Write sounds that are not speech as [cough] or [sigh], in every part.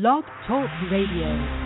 Blog Talk Radio.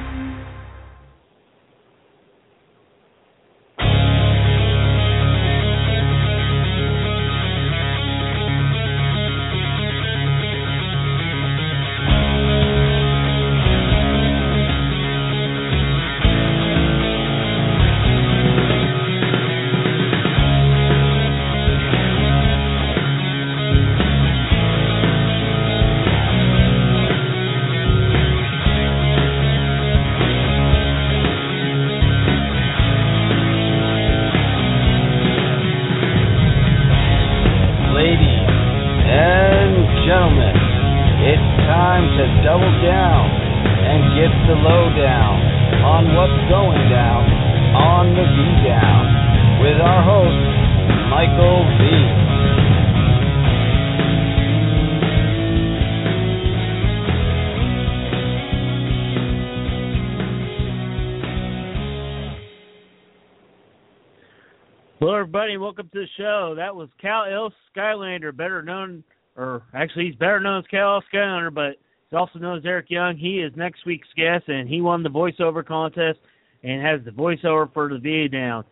Welcome to the show. That was Cal L. Skylander, better known, or actually he's better known as Cal L. Skylander, but he's also known as Eric Young. He is next week's guest, and he won the voiceover contest and has the voiceover for the V down.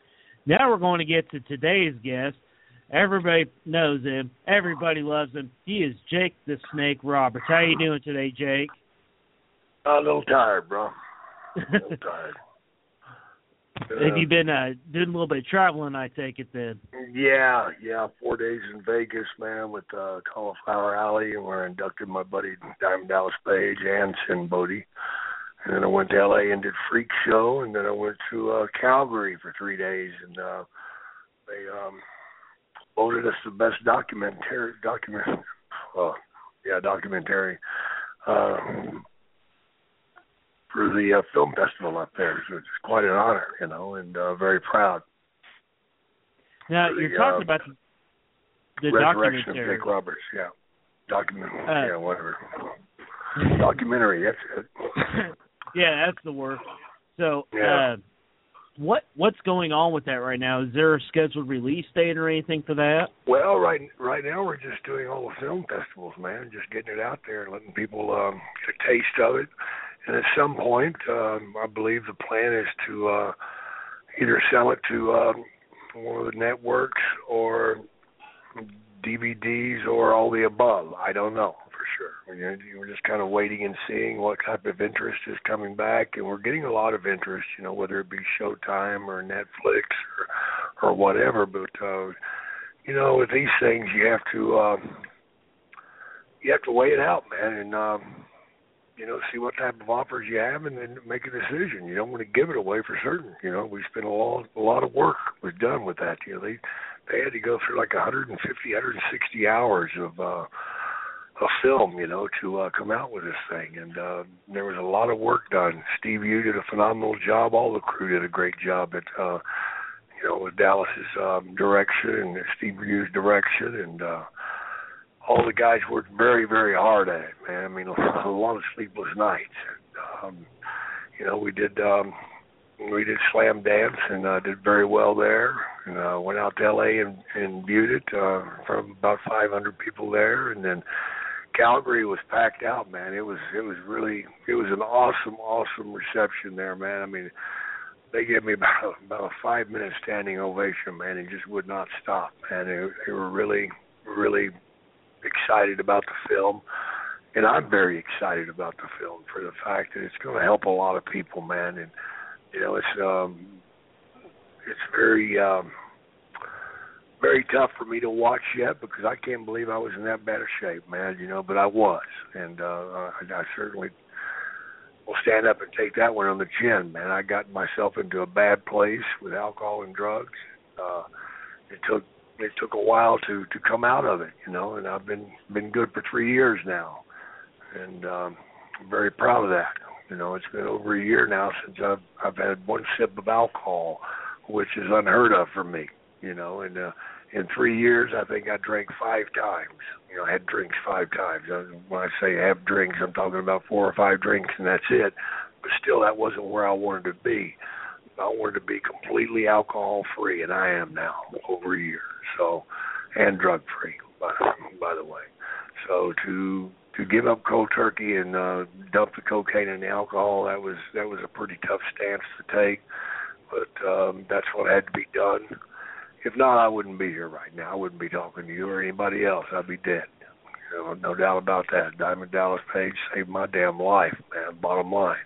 Now we're going to get to today's guest. Everybody knows him. Everybody loves him. He is Jake the Snake Roberts. How you doing today, Jake? A little tired, bro. A little [laughs] tired. Have you been uh, doing a little bit of traveling? I take it then. Yeah, yeah. Four days in Vegas, man, with uh, Cauliflower Alley, and we're inducted my buddy Diamond Dallas Page and Sinn Bodhi. And then I went to LA and did Freak Show, and then I went to uh, Calgary for three days, and uh, they um, voted us the best documentary document. Uh, yeah, documentary. Uh, for the uh, film festival up there. So it's quite an honor, you know, and uh, very proud. Now the, you're talking uh, about the, the resurrection documentary. of Jake Roberts, yeah, documentary, uh, yeah, whatever, documentary. That's it. [laughs] yeah, that's the word. So, yeah. uh, what what's going on with that right now? Is there a scheduled release date or anything for that? Well, right right now we're just doing all the film festivals, man. Just getting it out there and letting people um, get a taste of it and at some point, um, I believe the plan is to uh, either sell it to uh, one of the networks or DVDs or all the above. I don't know for sure. We're just kind of waiting and seeing what type of interest is coming back, and we're getting a lot of interest. You know, whether it be Showtime or Netflix or or whatever. But uh, you know, with these things, you have to um, you have to weigh it out, man, and. Um, you know, see what type of offers you have, and then make a decision. You don't want to give it away for certain. You know, we spent a lot, a lot of work was done with that. You know, they they had to go through like 150, 160 hours of uh, of film, you know, to uh, come out with this thing, and uh, there was a lot of work done. Steve Yu did a phenomenal job. All the crew did a great job at. uh you know, with Dallas's um, direction and Steve Yu's direction, and uh, all the guys worked very, very hard at it, man. I mean, [laughs] a lot of sleepless nights. Um, you know, we did um, we did Slamdance and uh, did very well there. And uh, went out to LA and, and viewed it uh, from about 500 people there, and then Calgary was packed out, man. It was it was really it was an awesome, awesome reception there, man. I mean, they gave me [laughs] about about a five minute standing ovation, man, and just would not stop, man. They, they were really, really excited about the film, and I'm very excited about the film for the fact that it's going to help a lot of people, man. And you know, it's um, it's very um, very tough for me to watch yet because I can't believe I was in that bad of shape, man. You know, but I was, and uh, I, I certainly will stand up and take that one on the chin, man. I got myself into a bad place with alcohol and drugs. Uh, it took it took a while to to come out of it, you know, and I've been been good for three years now, and um, I'm very proud of that. You know, it's been over a year now since I've I've had one sip of alcohol, which is unheard of for me. You know, and uh, in three years, I think I drank five times. You know, had drinks five times. Uh, when I say have drinks, I'm talking about four or five drinks, and that's it. But still, that wasn't where I wanted to be. I wanted to be completely alcohol free, and I am now over a year. So, and drug free, by, by the way. So to to give up cold turkey and uh, dump the cocaine and the alcohol, that was that was a pretty tough stance to take. But um, that's what had to be done. If not, I wouldn't be here right now. I wouldn't be talking to you or anybody else. I'd be dead. You know, no doubt about that. Diamond Dallas Page saved my damn life, man. Bottom line.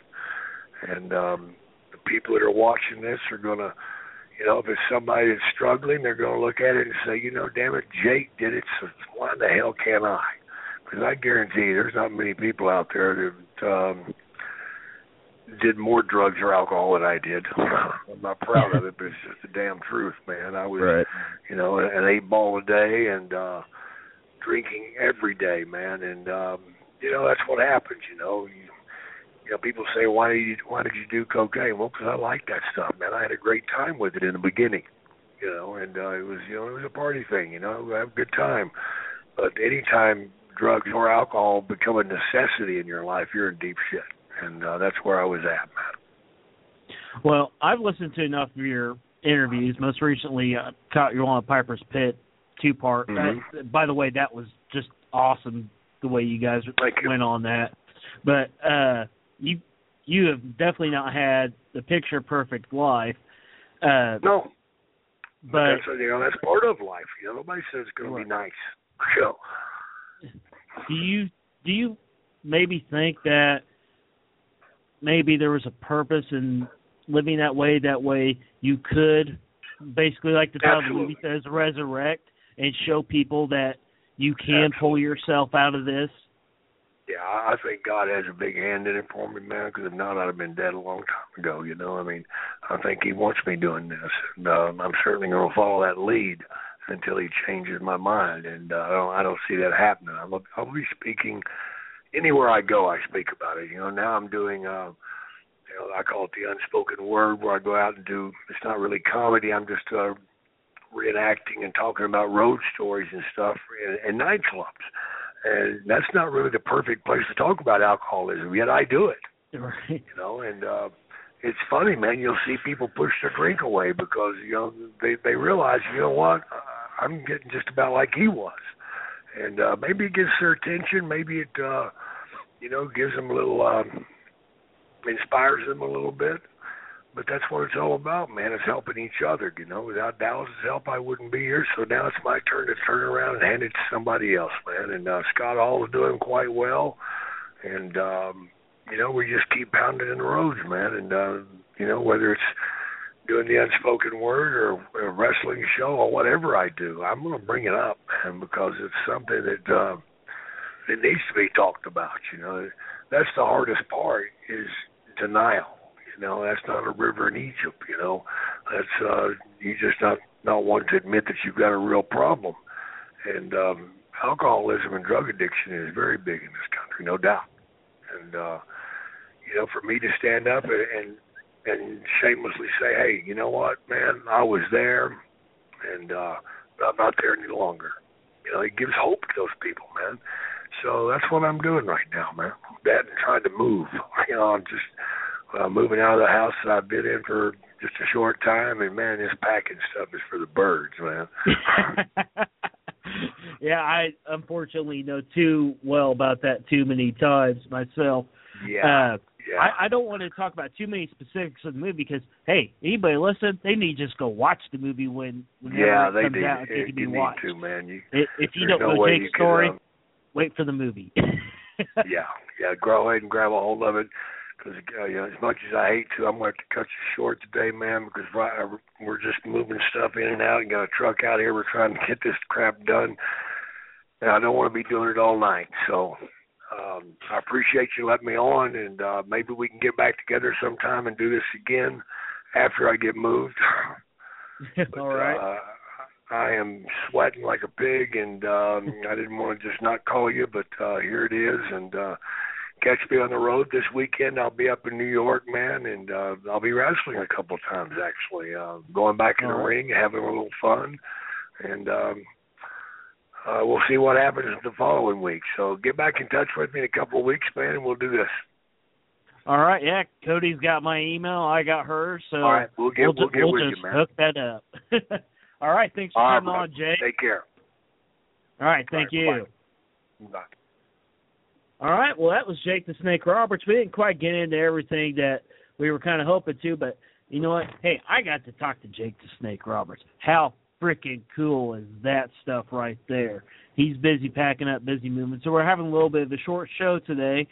And um, the people that are watching this are gonna, you know, if it's somebody that's struggling, they're gonna look at it and say, you know, damn it, Jake did it, so why the hell can't I? Because I guarantee you, there's not many people out there that um, did more drugs or alcohol than I did. [laughs] I'm not proud of it, but it's just the damn truth, man. I was, right. you know, an eight ball a day and uh drinking every day, man. And um, you know, that's what happens. You know, you, you know, people say, why did you why did you do cocaine? Well, because I like that stuff, man. I had a great time with it in the beginning, you know, and uh, it was you know it was a party thing, you know, have a good time. But anytime drugs or alcohol become a necessity in your life, you're in deep shit and uh, that's where I was at, man. Well, I've listened to enough of your interviews. Most recently, uh, caught you on Piper's Pit two part. Mm-hmm. That, by the way, that was just awesome the way you guys Thank went you. on that. But uh you you have definitely not had the picture perfect life. Uh No, but that's you know that's part of life. You know, nobody says it's going to be nice. [laughs] So, do you do you maybe think that maybe there was a purpose in living that way that way you could basically like the title of the movie says resurrect and show people that you can pull yourself out of this yeah, I think God has a big hand in it for me, man. Because if not, I'd have been dead a long time ago. You know, I mean, I think He wants me doing this, and um, I'm certainly going to follow that lead until He changes my mind. And uh, I don't, I don't see that happening. I'll, I'll be speaking anywhere I go. I speak about it. You know, now I'm doing. Uh, you know, I call it the unspoken word, where I go out and do. It's not really comedy. I'm just uh, reenacting and talking about road stories and stuff in, in nightclubs and that's not really the perfect place to talk about alcoholism. Yet I do it, [laughs] right you know. And uh, it's funny, man. You'll see people push their drink away because you know they they realize, you know what, I'm getting just about like he was, and uh, maybe it gets their attention. Maybe it, uh, you know, gives them a little, um, inspires them a little bit. But that's what it's all about, man. It's helping each other, you know. Without Dallas's help, I wouldn't be here. So now it's my turn to turn around and hand it to somebody else, man. And uh, Scott Hall is doing quite well, and um, you know we just keep pounding in the roads, man. And uh, you know whether it's doing the unspoken word or a wrestling show or whatever I do, I'm going to bring it up, man, because it's something that uh, it needs to be talked about. You know, that's the hardest part is denial you know, that's not a river in Egypt. You know, that's uh, you just not not want to admit that you've got a real problem. And um, alcoholism and drug addiction is very big in this country, no doubt. And uh, you know, for me to stand up and, and and shamelessly say, hey, you know what, man, I was there, and uh, I'm not there any longer. You know, it gives hope to those people, man. So that's what I'm doing right now, man. That and trying to move. [laughs] You know, I'm just uh, moving out of the house that I've been in for just a short time, and man, this packing stuff is for the birds, man. [laughs] yeah, I unfortunately know too well about that too many times myself. Yeah. Uh, yeah. I, I don't want to talk about too many specifics of the movie because hey, anybody listen, they need to just go watch the movie when whenever yeah, it they comes need, out. you, It can be need watched. to, man. You, I- if you don't no know Jake's you can, story, um, wait for the movie. [laughs] yeah, yeah, go ahead and grab a hold of it. Because uh, you know, as much as I hate to, I'm going to have to cut you short today, man. Because right, uh, we're just moving stuff in and out, and got a truck out here. We're trying to get this crap done, and I don't want to be doing it all night. So um, I appreciate you letting me on, and uh, maybe we can get back together sometime and do this again after I get moved. [laughs] But, All right. Uh, I am sweating like a pig, and um, I didn't want to just not call you, but uh, here it is. And uh, catch me on the road this weekend. I'll be up in New York, man, and uh, I'll be wrestling a couple of times actually. Uh, going back in the All right. ring, having a little fun, and um, uh, we'll see what happens the following week. So get back in touch with me in a couple of weeks, man, and we'll do this. All right, yeah. Cody's got my email. I got hers. So All right, we'll get we'll, we'll get we'll with just you, man. hook that up. [laughs] All right, thanks for All right, coming on, brother. Jake. Take care. All right, thank All right, you. bye-bye. Bye. All right, well, that was Jake the Snake Roberts. We didn't quite get into everything that we were kind of hoping to, but you know what? Hey, I got to talk to Jake the Snake Roberts. How freaking cool is that stuff right there? He's busy packing up, busy moving. So we're having a little bit of a short show today.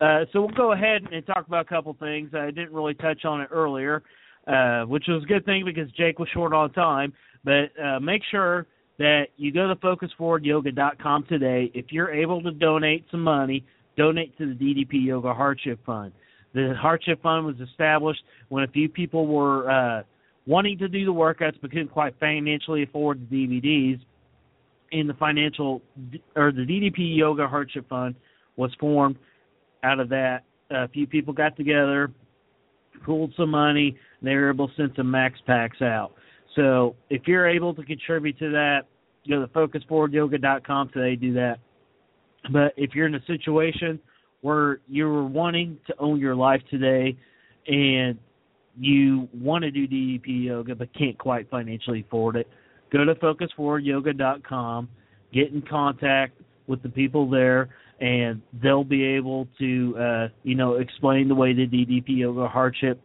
Uh, so we'll go ahead and talk about a couple things. I didn't really touch on it earlier, uh, which was a good thing because Jake was short on time. But uh, make sure that you go to focusforwardyoga.com today. If you're able to donate some money, donate to the DDP Yoga Hardship Fund. The Hardship Fund was established when a few people were uh, wanting to do the workouts but couldn't quite financially afford the DVDs. And the financial or the DDP Yoga Hardship Fund was formed out of that. A few people got together, pooled some money, and they were able to send some max packs out. So if you're able to contribute to that, go to focusforwardyoga.com today, do that. But if you're in a situation where you're wanting to own your life today and you want to do DDP yoga but can't quite financially afford it, go to focusforwardyoga.com, get in contact with the people there, and they'll be able to, uh, you know, explain the way the DDP yoga hardship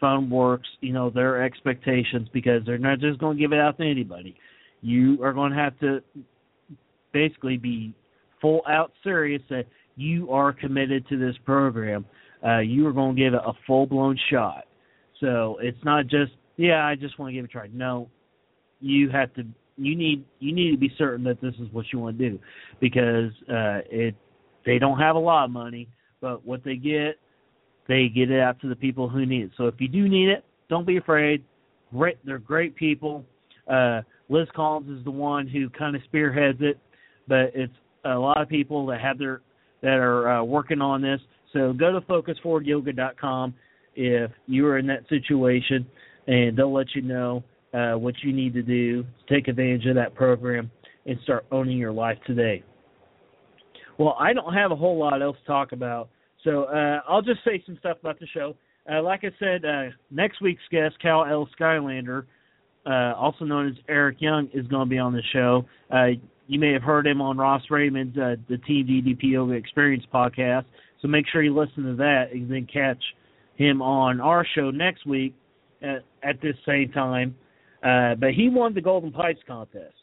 fund works, you know, their expectations because they're not just going to give it out to anybody. You are going to have to basically be full out serious that you are committed to this program. Uh, you are going to give it a full blown shot. So it's not just yeah, I just want to give it a try. No, you have to. You need you need to be certain that this is what you want to do because uh, it they don't have a lot of money, but what they get, they get it out to the people who need it. So if you do need it, don't be afraid. Great, they're great people. Uh, Liz Collins is the one who kind of spearheads it, but it's a lot of people that have their that are uh, working on this. So go to focusforwardyoga.com if you are in that situation, and they'll let you know uh, what you need to do to take advantage of that program and start owning your life today. Well, I don't have a whole lot else to talk about, so uh, I'll just say some stuff about the show. Uh, like I said, uh, next week's guest, Cal L. Skylander, uh, also known as Eric Young, is going to be on the show. Uh, you may have heard him on Ross Raymond's uh, the Team Yoga Experience podcast. So make sure you listen to that and then catch him on our show next week at, at this same time. But he won the Golden Pipes contest.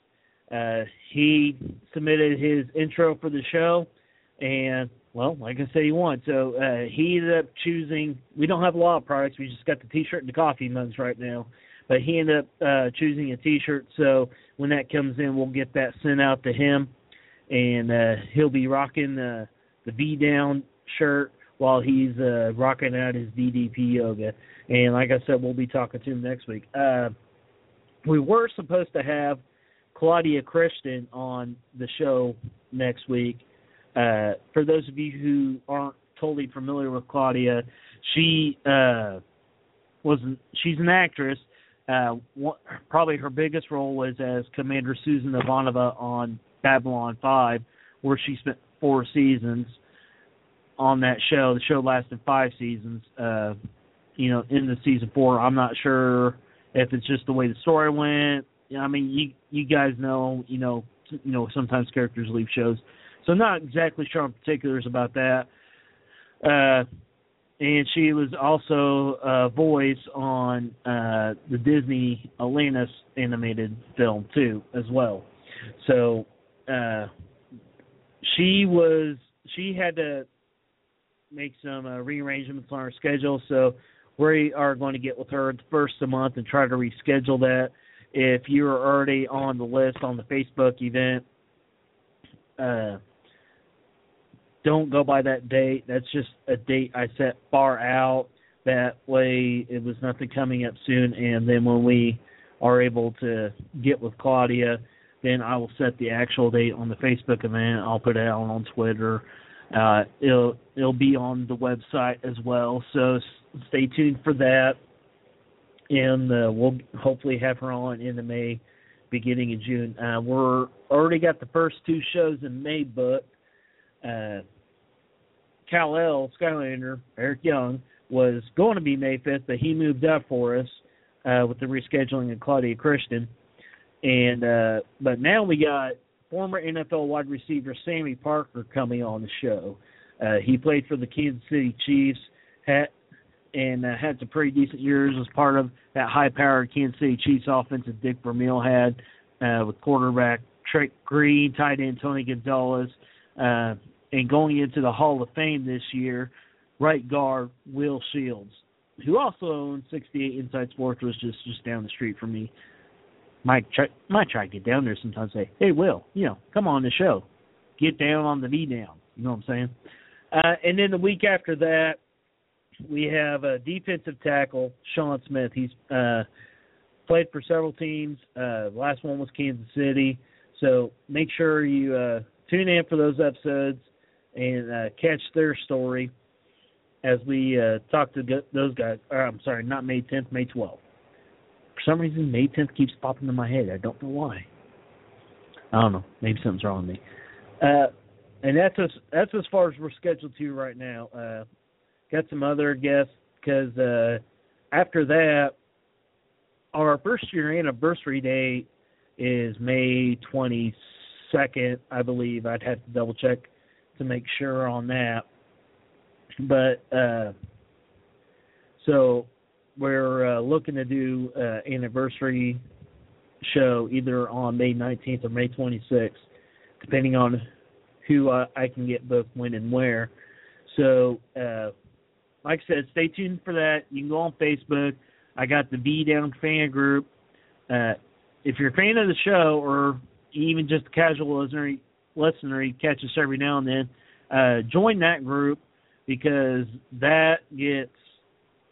He submitted his intro for the show, and well, like I said, he won. So uh, he ended up choosing. We don't have a lot of products. We just got the T-shirt and the coffee mugs right now. But he ended up uh, choosing a T-shirt. So when that comes in, we'll get that sent out to him, and uh, he'll be rocking the the V down shirt while he's uh, rocking out his DDP yoga. And like I said, we'll be talking to him next week. Uh, we were supposed to have Claudia Christian on the show next week. Uh, for those of you who aren't totally familiar with Claudia, she uh, was she's an actress. Uh, one, probably her biggest role was as Commander Susan Ivanova on Babylon 5, where she spent four seasons on that show. The show lasted five seasons. Uh, you know, in the season four, I'm not sure if it's just the way the story went. I mean, you you guys know, you know, you know, sometimes characters leave shows, so not exactly sure on particulars about that. Uh, and she was also a voice on uh, the Disney Atlantis animated film too, as well. So uh, she was she had to make some uh, rearrangements on her schedule. So we are going to get with her the first of the month and try to reschedule that. If you are already on the list on the Facebook event, uh, don't go by that date. That's just a date I set far out. That way, it was nothing coming up soon. And then when we are able to get with Claudia, then I will set the actual date on the Facebook event. I'll put it out on Twitter. Uh, it'll it'll be on the website as well. So stay tuned for that, and uh, we'll hopefully have her on in the May, beginning of June. Uh, we're already got the first two shows in May booked. Uh, Cal L Skylander Eric Young was going to be May 5th, but he moved up for us uh, with the rescheduling of Claudia Christian. And uh, but now we got former NFL wide receiver Samie Parker coming on the show. Uh, he played for the Kansas City Chiefs, had and uh, had some pretty decent years as part of that high-powered Kansas City Chiefs offense that Dick Vermeil had uh, with quarterback Trent Green, tight end Tony Gonzalez, uh, and going into the Hall of Fame this year, right guard Will Shields, who also owns 68 Inside Sports, was just just down the street from me. Might try, might try to get down there sometimes. Say, hey, Will, you know, come on the show, get down on the V down. You know what I'm saying? Uh, and then the week after that, we have a defensive tackle, Shaun Smith. He's uh, played for several teams. Uh, last one was Kansas City. So make sure you uh, tune in for those episodes and uh, catch their story as we uh, talk to those guys. Or, I'm sorry, not May 10th, May 12th. For some reason, May 10th keeps popping in my head. I don't know why. I don't know. Maybe something's wrong with me. Uh, and that's as that's as far as we're scheduled to right now. Uh, got some other guests because uh, after that, our first year anniversary date is May 22nd, I believe. I'd have to double check to make sure on that. But uh, so we're uh, looking to do uh, anniversary show either on May 19th or May 26th, depending on who I, I can get booked when and where. So, uh, like I said, stay tuned for that. You can go on Facebook. I got the V Down fan group. Uh, if you're a fan of the show or even just a casual listener, listener, you catch us every now and then, uh, join that group because that gets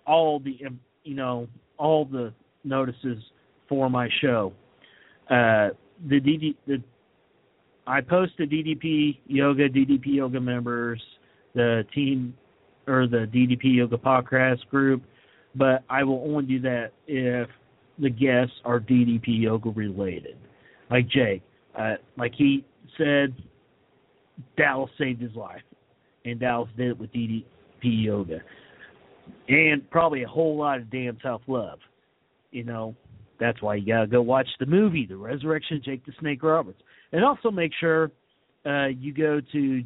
all the you know all the notices for my show. Uh, the DD the I post the DDP Yoga DDP Yoga members, the team or the DDP Yoga podcast group, but I will only do that if the guests are DDP Yoga related. Like Jake, uh, like he said, Dallas saved his life, and Dallas did it with DDP Yoga, and probably a whole lot of damn tough love. You know, that's why you gotta go watch the movie, The Resurrection of Jake the Snake Roberts, and also make sure uh, you go to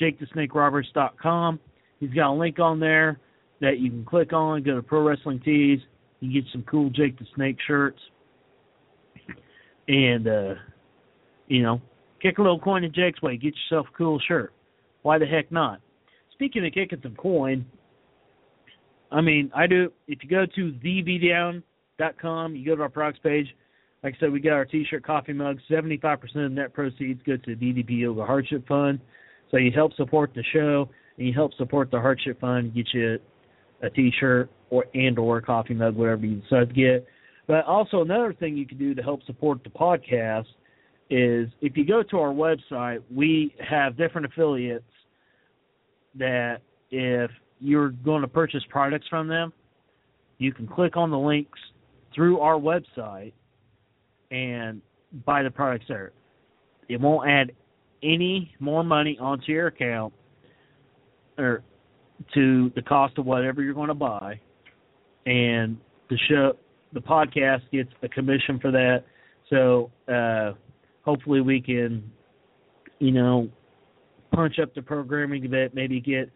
JakeTheSnakeRoberts.com. He's got a link on there that you can click on. Go to Pro Wrestling Tees. You get some cool Jake the Snake shirts, and uh, you know, kick a little coin in Jake's way. Get yourself a cool shirt. Why the heck not? Speaking of kicking some coin, I mean, I do. If you go to thevdown.com, you go to our products page. Like I said, we got our T-shirt, coffee mugs. Seventy-five percent of net proceeds go to the DDP Yoga Hardship Fund. So you help support the show and you help support the Hardship Fund. Get you a T-shirt or and or a coffee mug, whatever you decide to get. But also another thing you can do to help support the podcast is if you go to our website, we have different affiliates that if you're going to purchase products from them, you can click on the links through our website and buy the products there. It won't add any more money onto your account or to the cost of whatever you're going to buy, and the show, the podcast gets a commission for that. So uh, hopefully we can, you know, punch up the programming a bit, maybe get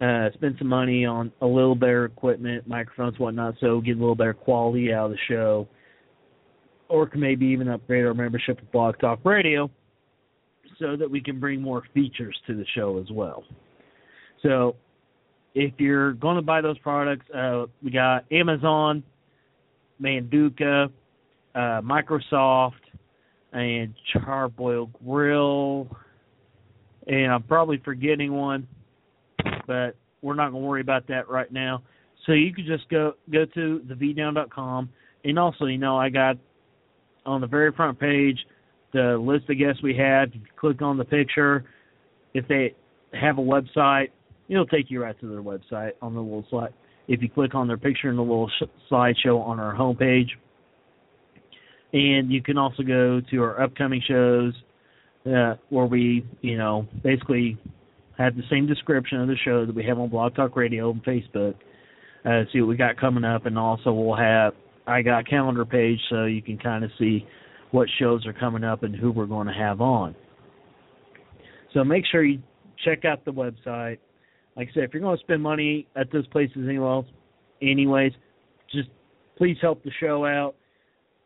uh, spend some money on a little better equipment, microphones, whatnot, so get a little better quality out of the show, or maybe even upgrade our membership with Blog Talk Radio so that we can bring more features to the show as well. So if you're going to buy those products, uh, we got Amazon, Manduka, uh, Microsoft, and Char-Broil Grill, and I'm probably forgetting one, but we're not going to worry about that right now. So you can just go go to thevdown.com, and also, you know, I got on the very front page the list of guests we had. Click on the picture, if they have a website, it'll take you right to their website on the little slide. If you click on their picture in the little sh- slideshow on our homepage, and you can also go to our upcoming shows uh, where we, you know, basically have the same description of the show that we have on Blog Talk Radio and Facebook. Uh, see what we got coming up, and also we'll have I got calendar page so you can kind of see what shows are coming up and who we're going to have on. So make sure you check out the website. Like I said, if you're going to spend money at those places anyways, anyways, just please help the show out.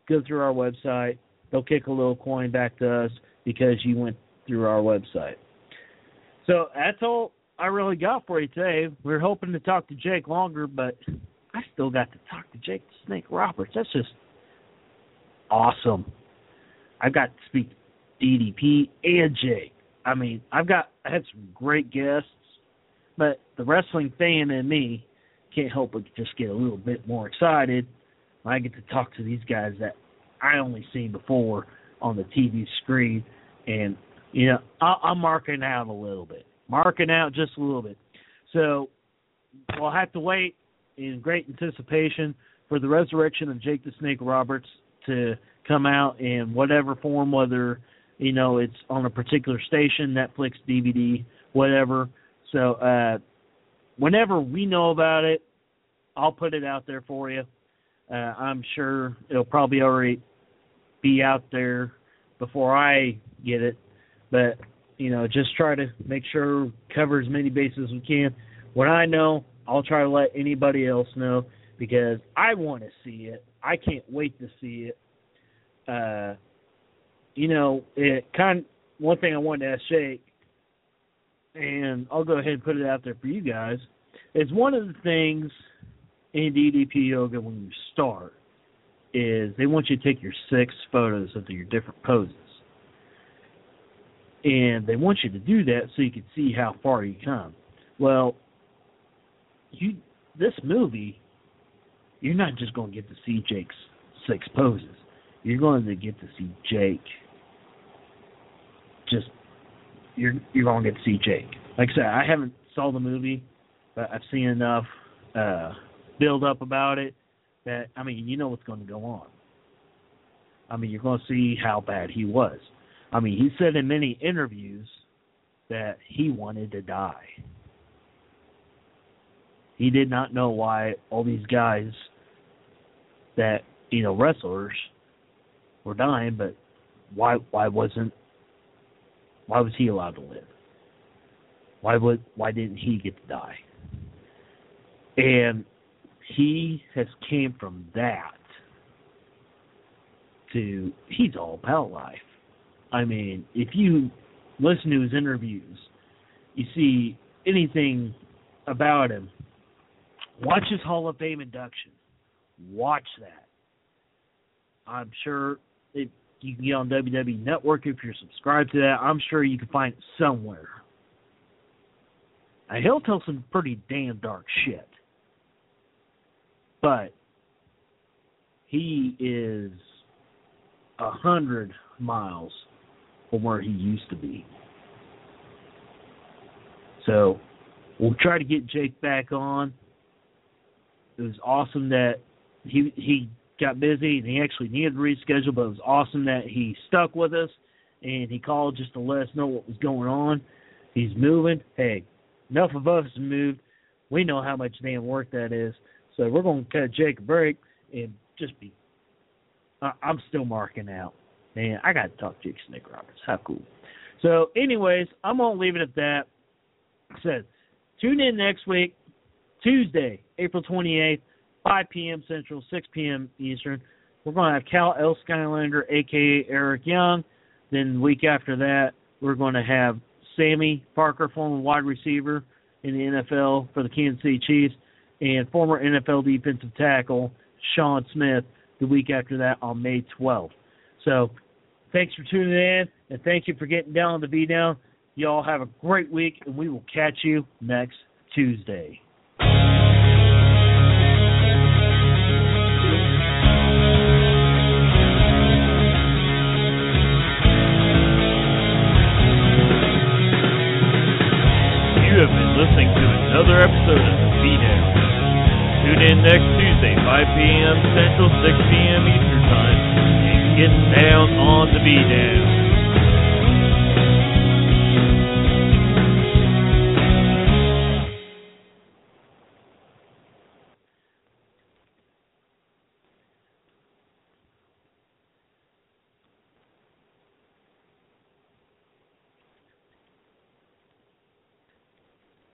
Go through our website. They'll kick a little coin back to us because you went through our website. So that's all I really got for you today. We are hoping to talk to Jake longer, but I still got to talk to Jake Snake Roberts. That's just awesome. I've got to speak DDP and Jake. I mean, I've got I had some great guests, but the wrestling fan in me can't help but just get a little bit more excited when I get to talk to these guys that I only seen before on the TV screen, and you know I, I'm marking out a little bit, marking out just a little bit. So we'll have to wait in great anticipation for the resurrection of Jake the Snake Roberts to come out in whatever form, whether you know it's on a particular station, Netflix, DVD, whatever. So uh, whenever we know about it, I'll put it out there for you. Uh, I'm sure it'll probably already be out there before I get it, but you know, just try to make sure cover as many bases as we can. When I know, I'll try to let anybody else know because I want to see it. I can't wait to see it uh, you know, it kind one thing I wanted to ask Jake, and I'll go ahead and put it out there for you guys, is one of the things in DDP yoga when you start is they want you to take your six photos of your different poses. And they want you to do that so you can see how far you come. Well, you this movie, you're not just going to get to see Jake's six poses you're going to get to see Jake. Just you're you're going to get to see Jake. Like I said, I haven't saw the movie, but I've seen enough uh, build up about it that I mean, you know what's going to go on. I mean, you're going to see how bad he was. I mean, he said in many interviews that he wanted to die. He did not know why all these guys that, you know, wrestlers were dying, but why why wasn't why was he allowed to live? Why would why didn't he get to die? And he has came from that to he's all about life. I mean, if you listen to his interviews, you see anything about him. Watch his Hall of Fame induction. Watch that. I'm sure it, you can get on WWE Network if you're subscribed to that. I'm sure you can find it somewhere. Now, he'll tell some pretty damn dark shit. But he is a hundred miles from where he used to be. So we'll try to get Jake back on. It was awesome that he he got busy and he actually needed to reschedule, but it was awesome that he stuck with us and he called just to let us know what was going on. He's moving. Hey, enough of us moved. We know how much damn work that is. So we're going to cut Jake a break and just be. Uh, I'm still marking out. Man, I got to talk to Jake Snake Roberts. How cool. So, anyways, I'm going to leave it at that. Said, tune in next week, Tuesday, April 28th. 5 p.m. Central, 6 p.m. Eastern. We're going to have Cal L. Skylander, a.k.a. Eric Young. Then the week after that, we're going to have Samie Parker, former wide receiver in the NFL for the Kansas City Chiefs, and former NFL defensive tackle Shaun Smith the week after that on May 12th. So thanks for tuning in, and thank you for getting down to be down. Y'all have a great week, and we will catch you next Tuesday. 5 p.m. Central, 6 p.m. Eastern Time, and get down on The Beatdown.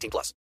18 plus.